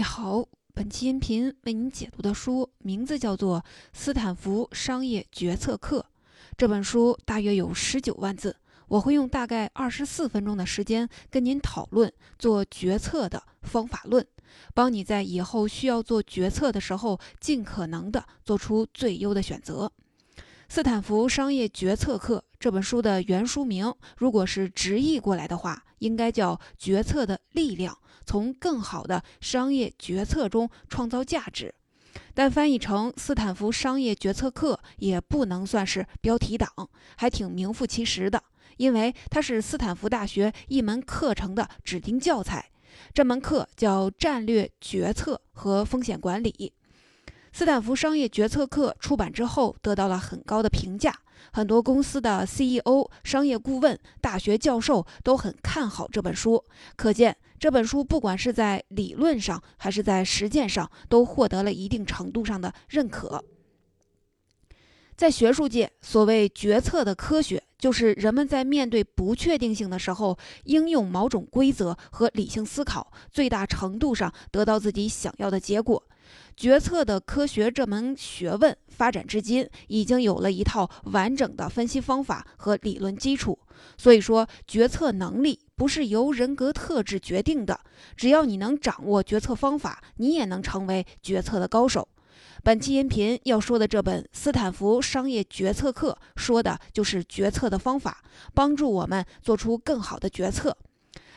你好，本期音频为您解读的书名字叫做《斯坦福商业决策课》。这本书大约有十九万字，我会用大概二十四分钟的时间跟您讨论做决策的方法论，帮你在以后需要做决策的时候，尽可能的做出最优的选择。《斯坦福商业决策课》这本书的原书名，如果是直译过来的话，应该叫《决策的力量》。从更好的商业决策中创造价值，但翻译成斯坦福商业决策课也不能算是标题党，还挺名副其实的，因为它是斯坦福大学一门课程的指定教材。这门课叫战略决策和风险管理。斯坦福商业决策课出版之后得到了很高的评价，很多公司的 CEO、商业顾问、大学教授都很看好这本书，可见。这本书不管是在理论上还是在实践上，都获得了一定程度上的认可。在学术界，所谓决策的科学，就是人们在面对不确定性的时候，应用某种规则和理性思考，最大程度上得到自己想要的结果。决策的科学这门学问发展至今，已经有了一套完整的分析方法和理论基础。所以说，决策能力。不是由人格特质决定的，只要你能掌握决策方法，你也能成为决策的高手。本期音频要说的这本《斯坦福商业决策课》，说的就是决策的方法，帮助我们做出更好的决策。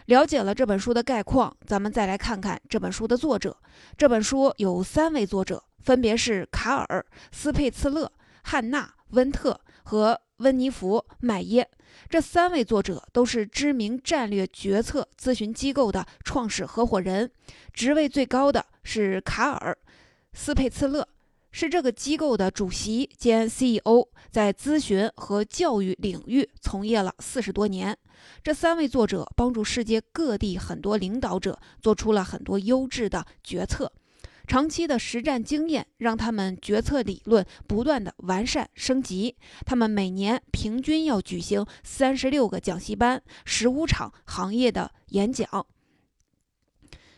了解了这本书的概况，咱们再来看看这本书的作者。这本书有三位作者，分别是卡尔·斯佩茨勒、汉娜·温特和温尼弗·麦耶。这三位作者都是知名战略决策咨询机构的创始合伙人，职位最高的是卡尔·斯佩茨勒，是这个机构的主席兼 CEO，在咨询和教育领域从业了四十多年。这三位作者帮助世界各地很多领导者做出了很多优质的决策。长期的实战经验让他们决策理论不断的完善升级。他们每年平均要举行三十六个讲习班、十五场行业的演讲。《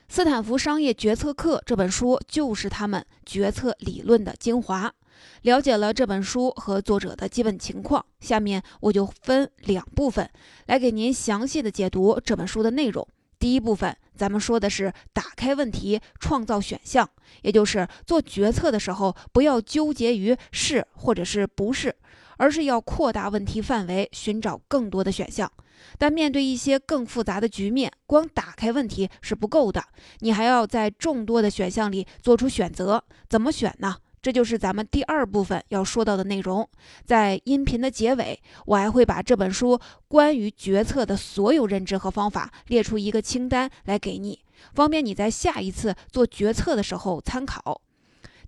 斯坦福商业决策课》这本书就是他们决策理论的精华。了解了这本书和作者的基本情况，下面我就分两部分来给您详细的解读这本书的内容。第一部分，咱们说的是打开问题，创造选项，也就是做决策的时候，不要纠结于是或者是不是，而是要扩大问题范围，寻找更多的选项。但面对一些更复杂的局面，光打开问题是不够的，你还要在众多的选项里做出选择。怎么选呢？这就是咱们第二部分要说到的内容。在音频的结尾，我还会把这本书关于决策的所有认知和方法列出一个清单来给你，方便你在下一次做决策的时候参考。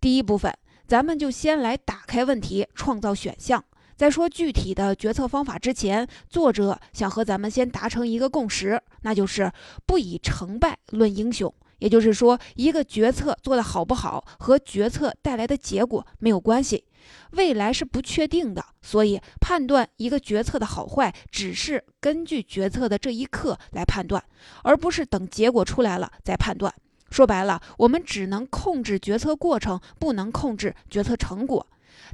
第一部分，咱们就先来打开问题，创造选项。在说具体的决策方法之前，作者想和咱们先达成一个共识，那就是不以成败论英雄。也就是说，一个决策做得好不好和决策带来的结果没有关系。未来是不确定的，所以判断一个决策的好坏，只是根据决策的这一刻来判断，而不是等结果出来了再判断。说白了，我们只能控制决策过程，不能控制决策成果。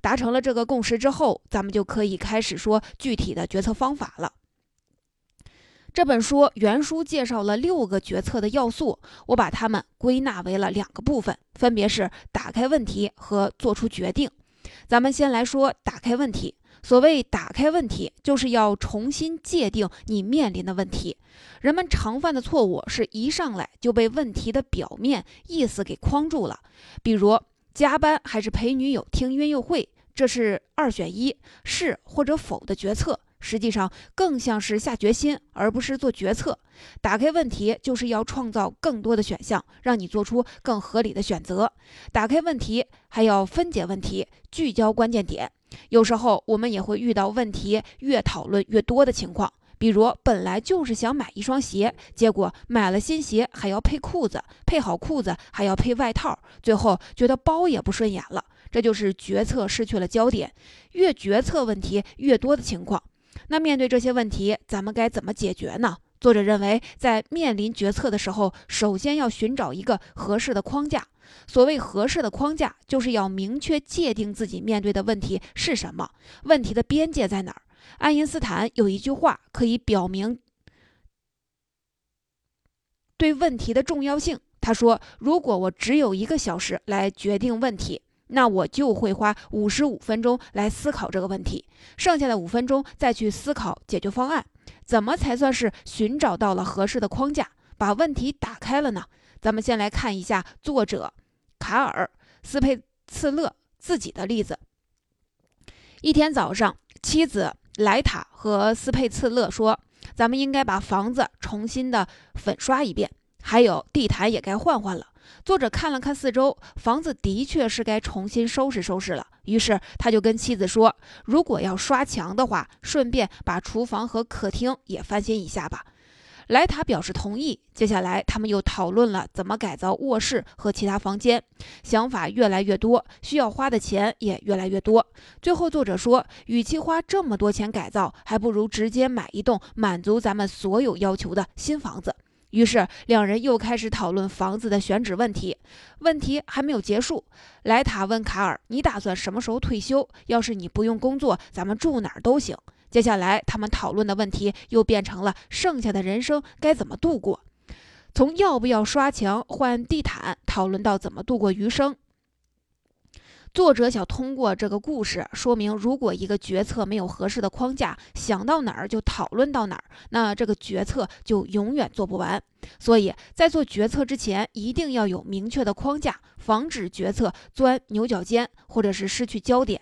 达成了这个共识之后，咱们就可以开始说具体的决策方法了。这本书原书介绍了六个决策的要素，我把它们归纳为了两个部分，分别是打开问题和做出决定。咱们先来说打开问题。所谓打开问题，就是要重新界定你面临的问题。人们常犯的错误是一上来就被问题的表面意思给框住了，比如加班还是陪女友听音乐会，这是二选一，是或者否的决策。实际上更像是下决心，而不是做决策。打开问题就是要创造更多的选项，让你做出更合理的选择。打开问题还要分解问题，聚焦关键点。有时候我们也会遇到问题越讨论越多的情况，比如本来就是想买一双鞋，结果买了新鞋还要配裤子，配好裤子还要配外套，最后觉得包也不顺眼了。这就是决策失去了焦点，越决策问题越多的情况。那面对这些问题，咱们该怎么解决呢？作者认为，在面临决策的时候，首先要寻找一个合适的框架。所谓合适的框架，就是要明确界定自己面对的问题是什么，问题的边界在哪儿。爱因斯坦有一句话可以表明对问题的重要性。他说：“如果我只有一个小时来决定问题，那我就会花五十五分钟来思考这个问题，剩下的五分钟再去思考解决方案。怎么才算是寻找到了合适的框架，把问题打开了呢？咱们先来看一下作者卡尔斯佩茨勒自己的例子。一天早上，妻子莱塔和斯佩茨勒说：‘咱们应该把房子重新的粉刷一遍。’”还有地毯也该换换了。作者看了看四周，房子的确是该重新收拾收拾了。于是他就跟妻子说：“如果要刷墙的话，顺便把厨房和客厅也翻新一下吧。”莱塔表示同意。接下来他们又讨论了怎么改造卧室和其他房间，想法越来越多，需要花的钱也越来越多。最后作者说：“与其花这么多钱改造，还不如直接买一栋满足咱们所有要求的新房子。”于是，两人又开始讨论房子的选址问题。问题还没有结束，莱塔问卡尔：“你打算什么时候退休？要是你不用工作，咱们住哪儿都行。”接下来，他们讨论的问题又变成了剩下的人生该怎么度过，从要不要刷墙换地毯，讨论到怎么度过余生。作者想通过这个故事说明，如果一个决策没有合适的框架，想到哪儿就讨论到哪儿，那这个决策就永远做不完。所以在做决策之前，一定要有明确的框架，防止决策钻牛角尖或者是失去焦点。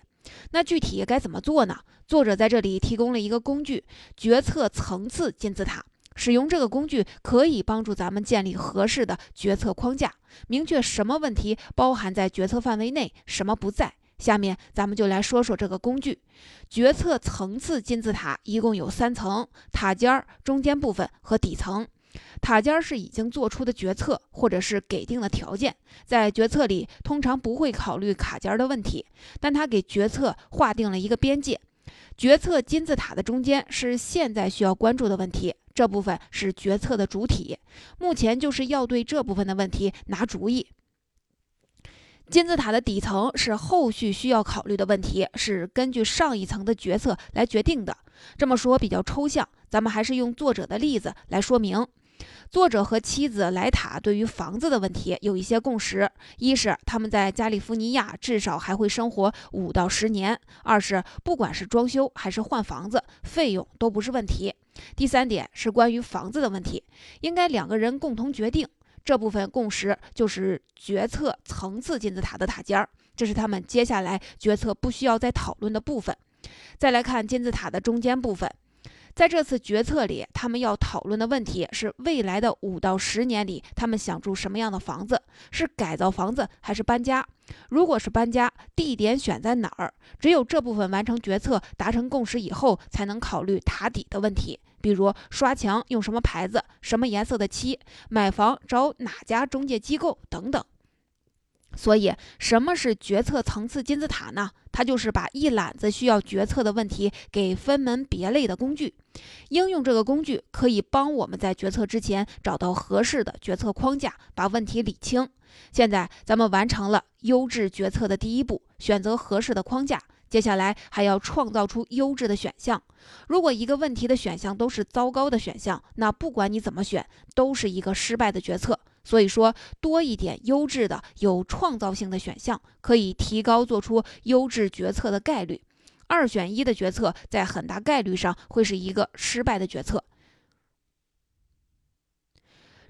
那具体该怎么做呢？作者在这里提供了一个工具——决策层次金字塔。使用这个工具可以帮助咱们建立合适的决策框架，明确什么问题包含在决策范围内，什么不在。下面咱们就来说说这个工具——决策层次金字塔，一共有三层：塔尖、中间部分和底层。塔尖是已经做出的决策，或者是给定的条件，在决策里通常不会考虑卡尖的问题，但它给决策划定了一个边界。决策金字塔的中间是现在需要关注的问题。这部分是决策的主体，目前就是要对这部分的问题拿主意。金字塔的底层是后续需要考虑的问题，是根据上一层的决策来决定的。这么说比较抽象，咱们还是用作者的例子来说明。作者和妻子莱塔对于房子的问题有一些共识：一是他们在加利福尼亚至少还会生活五到十年；二是不管是装修还是换房子，费用都不是问题。第三点是关于房子的问题，应该两个人共同决定。这部分共识就是决策层次金字塔的塔尖儿，这是他们接下来决策不需要再讨论的部分。再来看金字塔的中间部分。在这次决策里，他们要讨论的问题是未来的五到十年里，他们想住什么样的房子？是改造房子还是搬家？如果是搬家，地点选在哪儿？只有这部分完成决策、达成共识以后，才能考虑塔底的问题，比如刷墙用什么牌子、什么颜色的漆，买房找哪家中介机构等等。所以，什么是决策层次金字塔呢？它就是把一揽子需要决策的问题给分门别类的工具。应用这个工具，可以帮我们在决策之前找到合适的决策框架，把问题理清。现在，咱们完成了优质决策的第一步，选择合适的框架。接下来，还要创造出优质的选项。如果一个问题的选项都是糟糕的选项，那不管你怎么选，都是一个失败的决策。所以说，多一点优质的、有创造性的选项，可以提高做出优质决策的概率。二选一的决策，在很大概率上会是一个失败的决策。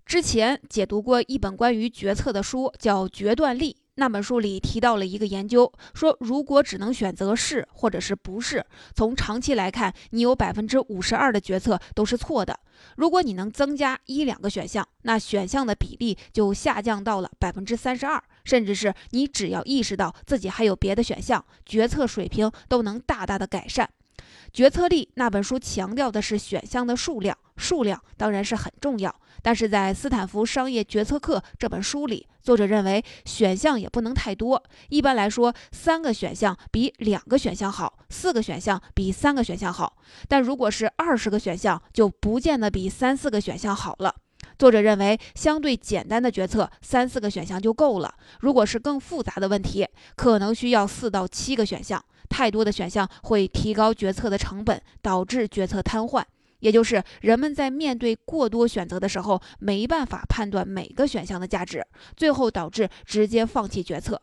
之前解读过一本关于决策的书，叫《决断力》。那本书里提到了一个研究，说如果只能选择是或者是不是，从长期来看，你有百分之五十二的决策都是错的。如果你能增加一两个选项，那选项的比例就下降到了百分之三十二，甚至是你只要意识到自己还有别的选项，决策水平都能大大的改善。决策力那本书强调的是选项的数量。数量当然是很重要，但是在斯坦福商业决策课这本书里，作者认为选项也不能太多。一般来说，三个选项比两个选项好，四个选项比三个选项好。但如果是二十个选项，就不见得比三四个选项好了。作者认为，相对简单的决策，三四个选项就够了。如果是更复杂的问题，可能需要四到七个选项。太多的选项会提高决策的成本，导致决策瘫痪。也就是人们在面对过多选择的时候，没办法判断每个选项的价值，最后导致直接放弃决策。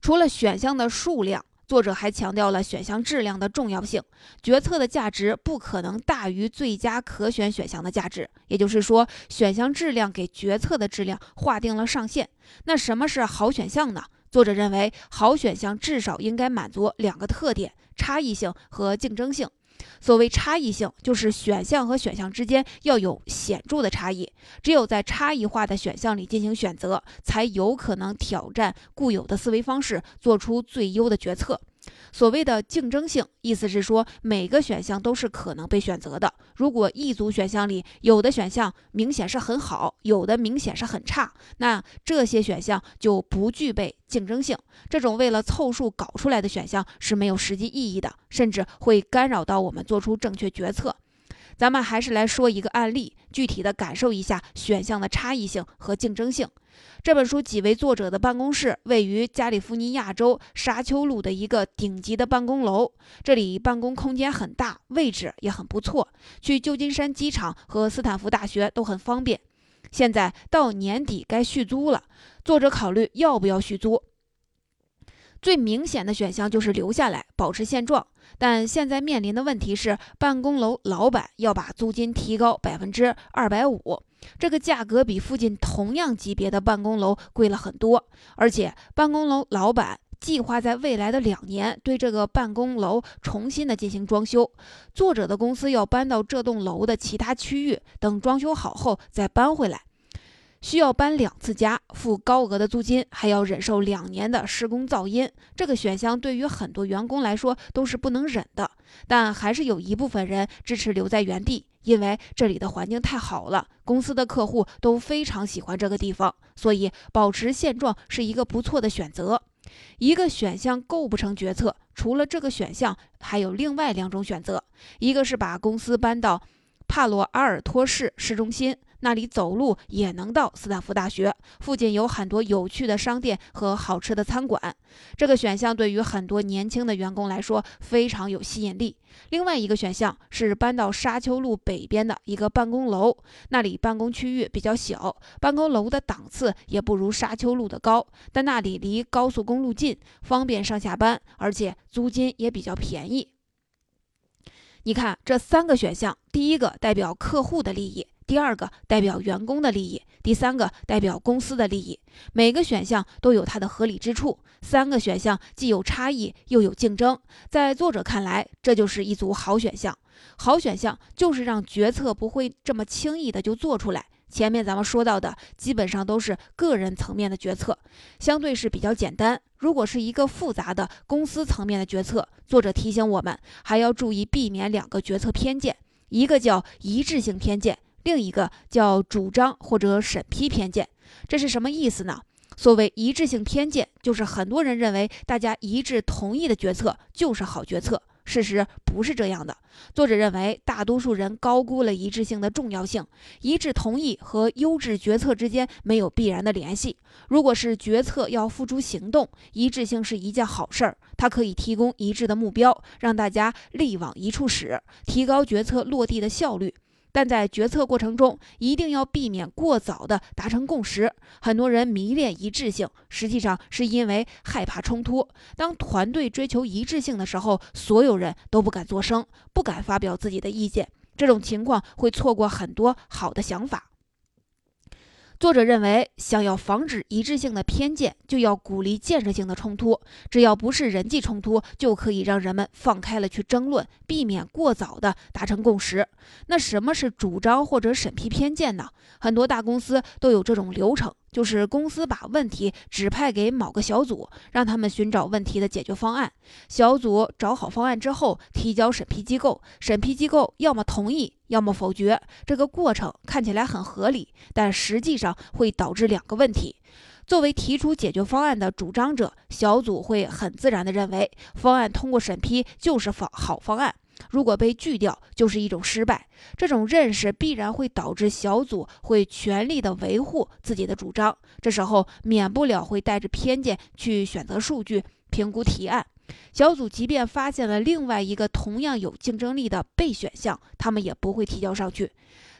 除了选项的数量。作者还强调了选项质量的重要性，决策的价值不可能大于最佳可选选项的价值。也就是说，选项质量给决策的质量划定了上限。那什么是好选项呢？作者认为，好选项至少应该满足两个特点：差异性和竞争性。所谓差异性，就是选项和选项之间要有显著的差异。只有在差异化的选项里进行选择，才有可能挑战固有的思维方式，做出最优的决策。所谓的竞争性，意思是说每个选项都是可能被选择的。如果一组选项里有的选项明显是很好，有的明显是很差，那这些选项就不具备竞争性。这种为了凑数搞出来的选项是没有实际意义的，甚至会干扰到我们做出正确决策。咱们还是来说一个案例，具体的感受一下选项的差异性和竞争性。这本书几位作者的办公室位于加利福尼亚州沙丘路的一个顶级的办公楼，这里办公空间很大，位置也很不错，去旧金山机场和斯坦福大学都很方便。现在到年底该续租了，作者考虑要不要续租。最明显的选项就是留下来，保持现状。但现在面临的问题是，办公楼老板要把租金提高百分之二百五，这个价格比附近同样级别的办公楼贵了很多。而且，办公楼老板计划在未来的两年对这个办公楼重新的进行装修。作者的公司要搬到这栋楼的其他区域，等装修好后再搬回来。需要搬两次家，付高额的租金，还要忍受两年的施工噪音。这个选项对于很多员工来说都是不能忍的，但还是有一部分人支持留在原地，因为这里的环境太好了，公司的客户都非常喜欢这个地方，所以保持现状是一个不错的选择。一个选项构不成决策，除了这个选项，还有另外两种选择，一个是把公司搬到帕罗阿尔托市市中心。那里走路也能到斯坦福大学，附近有很多有趣的商店和好吃的餐馆。这个选项对于很多年轻的员工来说非常有吸引力。另外一个选项是搬到沙丘路北边的一个办公楼，那里办公区域比较小，办公楼的档次也不如沙丘路的高，但那里离高速公路近，方便上下班，而且租金也比较便宜。你看这三个选项，第一个代表客户的利益。第二个代表员工的利益，第三个代表公司的利益。每个选项都有它的合理之处。三个选项既有差异又有竞争，在作者看来，这就是一组好选项。好选项就是让决策不会这么轻易的就做出来。前面咱们说到的基本上都是个人层面的决策，相对是比较简单。如果是一个复杂的公司层面的决策，作者提醒我们还要注意避免两个决策偏见，一个叫一致性偏见。另一个叫主张或者审批偏见，这是什么意思呢？所谓一致性偏见，就是很多人认为大家一致同意的决策就是好决策。事实不是这样的。作者认为，大多数人高估了一致性的重要性。一致同意和优质决策之间没有必然的联系。如果是决策要付诸行动，一致性是一件好事儿，它可以提供一致的目标，让大家力往一处使，提高决策落地的效率。但在决策过程中，一定要避免过早的达成共识。很多人迷恋一致性，实际上是因为害怕冲突。当团队追求一致性的时候，所有人都不敢作声，不敢发表自己的意见。这种情况会错过很多好的想法。作者认为，想要防止一致性的偏见，就要鼓励建设性的冲突。只要不是人际冲突，就可以让人们放开了去争论，避免过早的达成共识。那什么是主张或者审批偏见呢？很多大公司都有这种流程。就是公司把问题指派给某个小组，让他们寻找问题的解决方案。小组找好方案之后，提交审批机构，审批机构要么同意，要么否决。这个过程看起来很合理，但实际上会导致两个问题。作为提出解决方案的主张者，小组会很自然地认为方案通过审批就是方好方案。如果被拒掉，就是一种失败。这种认识必然会导致小组会全力的维护自己的主张，这时候免不了会带着偏见去选择数据、评估提案。小组即便发现了另外一个同样有竞争力的备选项，他们也不会提交上去。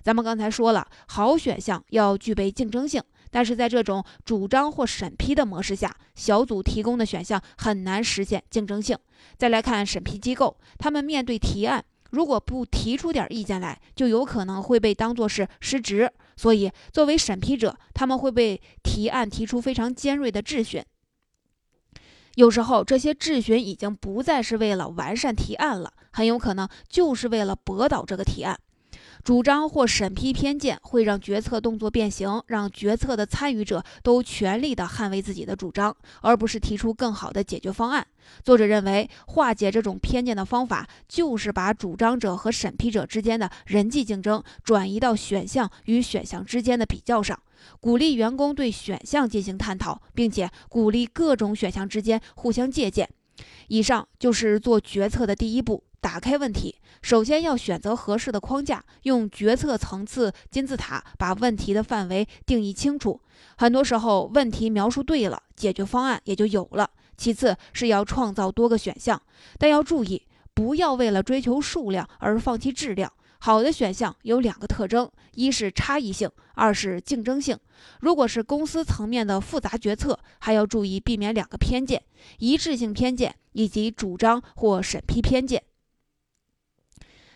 咱们刚才说了，好选项要具备竞争性。但是在这种主张或审批的模式下，小组提供的选项很难实现竞争性。再来看审批机构，他们面对提案，如果不提出点意见来，就有可能会被当作是失职。所以，作为审批者，他们会被提案提出非常尖锐的质询。有时候，这些质询已经不再是为了完善提案了，很有可能就是为了驳倒这个提案。主张或审批偏见会让决策动作变形，让决策的参与者都全力地捍卫自己的主张，而不是提出更好的解决方案。作者认为，化解这种偏见的方法就是把主张者和审批者之间的人际竞争转移到选项与选项之间的比较上，鼓励员工对选项进行探讨，并且鼓励各种选项之间互相借鉴。以上就是做决策的第一步。打开问题，首先要选择合适的框架，用决策层次金字塔把问题的范围定义清楚。很多时候，问题描述对了，解决方案也就有了。其次是要创造多个选项，但要注意，不要为了追求数量而放弃质量。好的选项有两个特征：一是差异性，二是竞争性。如果是公司层面的复杂决策，还要注意避免两个偏见：一致性偏见以及主张或审批偏见。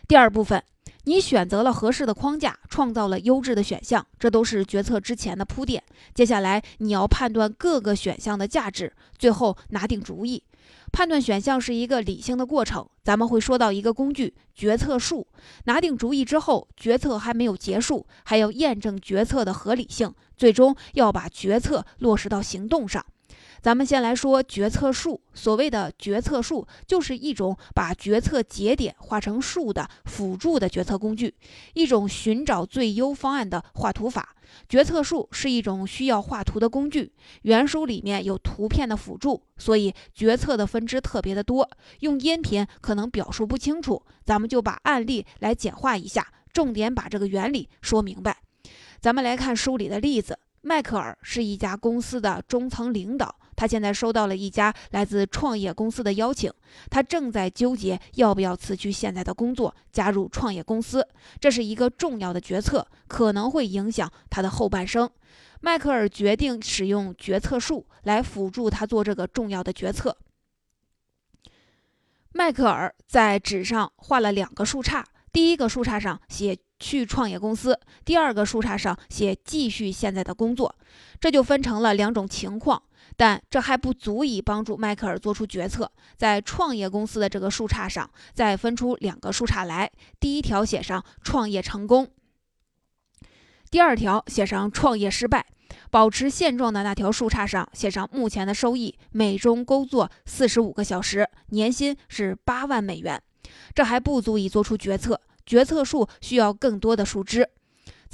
第二部分，你选择了合适的框架，创造了优质的选项，这都是决策之前的铺垫。接下来你要判断各个选项的价值，最后拿定主意。判断选项是一个理性的过程，咱们会说到一个工具——决策树。拿定主意之后，决策还没有结束，还要验证决策的合理性，最终要把决策落实到行动上。咱们先来说决策树。所谓的决策树，就是一种把决策节点画成树的辅助的决策工具，一种寻找最优方案的画图法。决策树是一种需要画图的工具，原书里面有图片的辅助，所以决策的分支特别的多，用音频可能表述不清楚，咱们就把案例来简化一下，重点把这个原理说明白。咱们来看书里的例子，迈克尔是一家公司的中层领导。他现在收到了一家来自创业公司的邀请，他正在纠结要不要辞去现在的工作，加入创业公司。这是一个重要的决策，可能会影响他的后半生。迈克尔决定使用决策树来辅助他做这个重要的决策。迈克尔在纸上画了两个树杈，第一个树杈上写去创业公司，第二个树杈上写继续现在的工作，这就分成了两种情况。但这还不足以帮助迈克尔做出决策。在创业公司的这个树杈上，再分出两个树杈来，第一条写上创业成功，第二条写上创业失败。保持现状的那条树杈上写上目前的收益，每周工作四十五个小时，年薪是八万美元。这还不足以做出决策，决策树需要更多的树枝。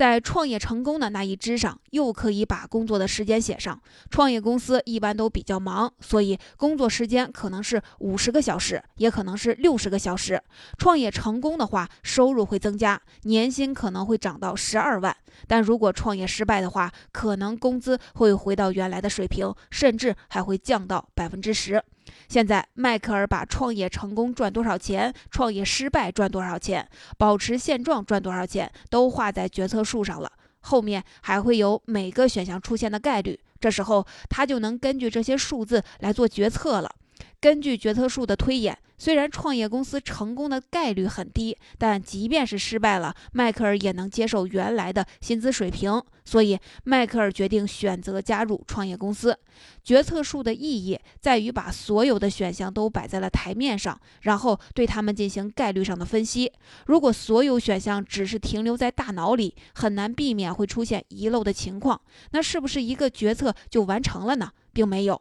在创业成功的那一支上，又可以把工作的时间写上。创业公司一般都比较忙，所以工作时间可能是五十个小时，也可能是六十个小时。创业成功的话，收入会增加，年薪可能会涨到十二万。但如果创业失败的话，可能工资会回到原来的水平，甚至还会降到百分之十。现在，迈克尔把创业成功赚多少钱，创业失败赚多少钱，保持现状赚多少钱，都画在决策树上了。后面还会有每个选项出现的概率，这时候他就能根据这些数字来做决策了。根据决策树的推演，虽然创业公司成功的概率很低，但即便是失败了，迈克尔也能接受原来的薪资水平。所以，迈克尔决定选择加入创业公司。决策树的意义在于把所有的选项都摆在了台面上，然后对他们进行概率上的分析。如果所有选项只是停留在大脑里，很难避免会出现遗漏的情况。那是不是一个决策就完成了呢？并没有。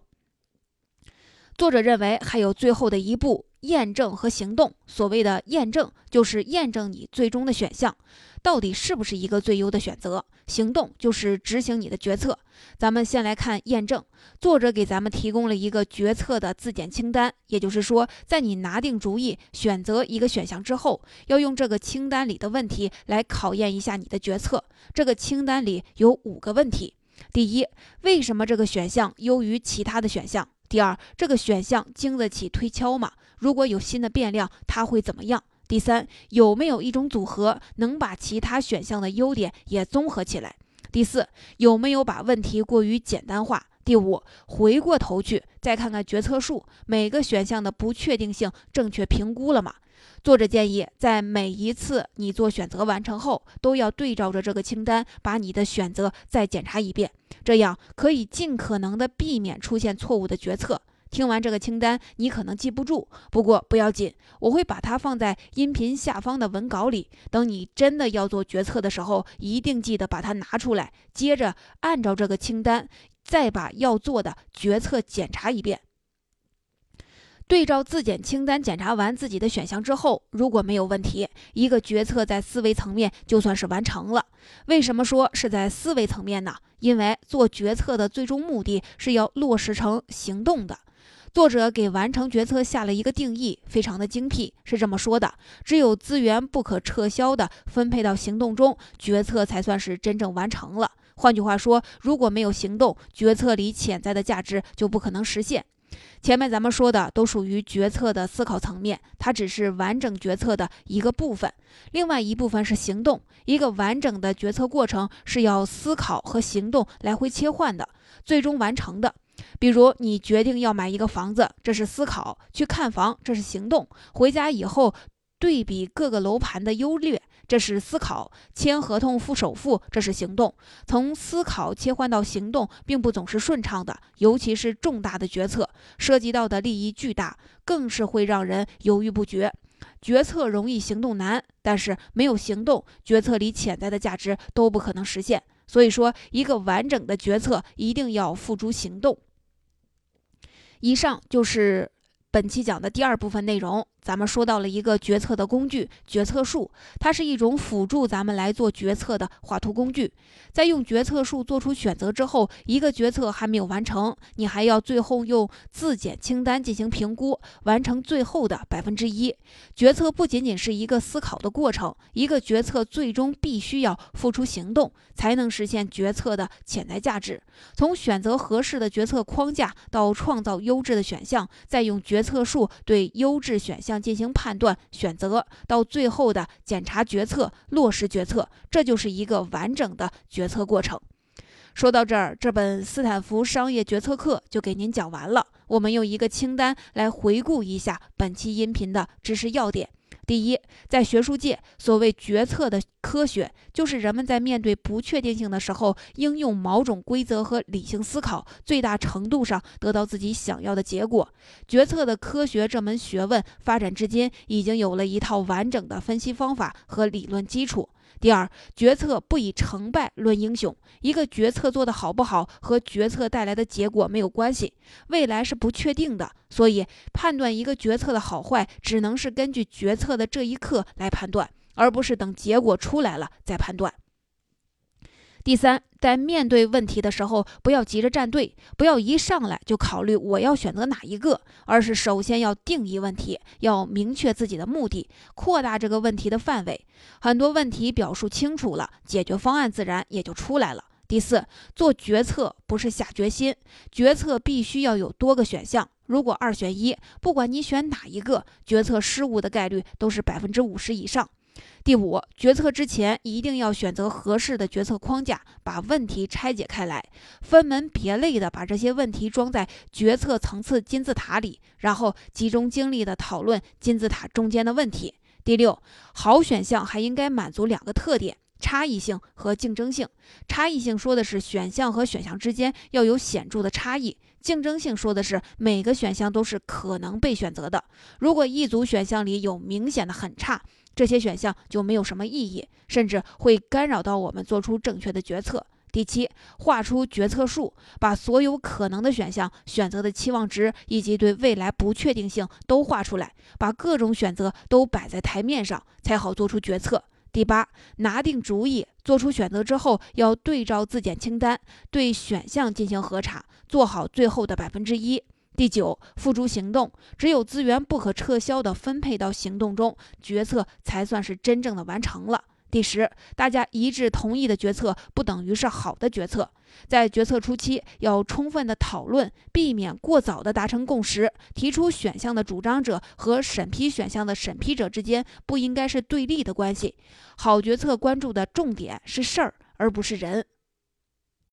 作者认为还有最后的一步。验证和行动，所谓的验证就是验证你最终的选项到底是不是一个最优的选择，行动就是执行你的决策。咱们先来看验证，作者给咱们提供了一个决策的自检清单，也就是说，在你拿定主意选择一个选项之后，要用这个清单里的问题来考验一下你的决策。这个清单里有五个问题：第一，为什么这个选项优于其他的选项？第二，这个选项经得起推敲吗？如果有新的变量，它会怎么样？第三，有没有一种组合能把其他选项的优点也综合起来？第四，有没有把问题过于简单化？第五，回过头去再看看决策树，每个选项的不确定性正确评估了吗？作者建议，在每一次你做选择完成后，都要对照着这个清单，把你的选择再检查一遍，这样可以尽可能的避免出现错误的决策。听完这个清单，你可能记不住，不过不要紧，我会把它放在音频下方的文稿里。等你真的要做决策的时候，一定记得把它拿出来，接着按照这个清单，再把要做的决策检查一遍。对照自检清单检查完自己的选项之后，如果没有问题，一个决策在思维层面就算是完成了。为什么说是在思维层面呢？因为做决策的最终目的是要落实成行动的。作者给完成决策下了一个定义，非常的精辟，是这么说的：只有资源不可撤销的分配到行动中，决策才算是真正完成了。换句话说，如果没有行动，决策里潜在的价值就不可能实现。前面咱们说的都属于决策的思考层面，它只是完整决策的一个部分，另外一部分是行动。一个完整的决策过程是要思考和行动来回切换的，最终完成的。比如你决定要买一个房子，这是思考；去看房，这是行动；回家以后对比各个楼盘的优劣。这是思考，签合同付首付，这是行动。从思考切换到行动，并不总是顺畅的，尤其是重大的决策，涉及到的利益巨大，更是会让人犹豫不决。决策容易，行动难。但是没有行动，决策里潜在的价值都不可能实现。所以说，一个完整的决策一定要付诸行动。以上就是本期讲的第二部分内容。咱们说到了一个决策的工具——决策树，它是一种辅助咱们来做决策的画图工具。在用决策树做出选择之后，一个决策还没有完成，你还要最后用自检清单进行评估，完成最后的百分之一。决策不仅仅是一个思考的过程，一个决策最终必须要付出行动，才能实现决策的潜在价值。从选择合适的决策框架到创造优质的选项，再用决策树对优质选项。向进行判断、选择，到最后的检查决策、落实决策，这就是一个完整的决策过程。说到这儿，这本斯坦福商业决策课就给您讲完了。我们用一个清单来回顾一下本期音频的知识要点。第一，在学术界，所谓决策的科学，就是人们在面对不确定性的时候，应用某种规则和理性思考，最大程度上得到自己想要的结果。决策的科学这门学问发展至今，已经有了一套完整的分析方法和理论基础。第二，决策不以成败论英雄。一个决策做得好不好，和决策带来的结果没有关系。未来是不确定的，所以判断一个决策的好坏，只能是根据决策的这一刻来判断，而不是等结果出来了再判断。第三，在面对问题的时候，不要急着站队，不要一上来就考虑我要选择哪一个，而是首先要定义问题，要明确自己的目的，扩大这个问题的范围。很多问题表述清楚了，解决方案自然也就出来了。第四，做决策不是下决心，决策必须要有多个选项。如果二选一，不管你选哪一个，决策失误的概率都是百分之五十以上。第五，决策之前一定要选择合适的决策框架，把问题拆解开来，分门别类的把这些问题装在决策层次金字塔里，然后集中精力的讨论金字塔中间的问题。第六，好选项还应该满足两个特点：差异性和竞争性。差异性说的是选项和选项之间要有显著的差异。竞争性说的是每个选项都是可能被选择的。如果一组选项里有明显的很差，这些选项就没有什么意义，甚至会干扰到我们做出正确的决策。第七，画出决策树，把所有可能的选项、选择的期望值以及对未来不确定性都画出来，把各种选择都摆在台面上，才好做出决策。第八，拿定主意，做出选择之后，要对照自检清单，对选项进行核查，做好最后的百分之一。第九，付诸行动，只有资源不可撤销的分配到行动中，决策才算是真正的完成了。第十，大家一致同意的决策不等于是好的决策。在决策初期，要充分的讨论，避免过早的达成共识。提出选项的主张者和审批选项的审批者之间不应该是对立的关系。好决策关注的重点是事儿，而不是人。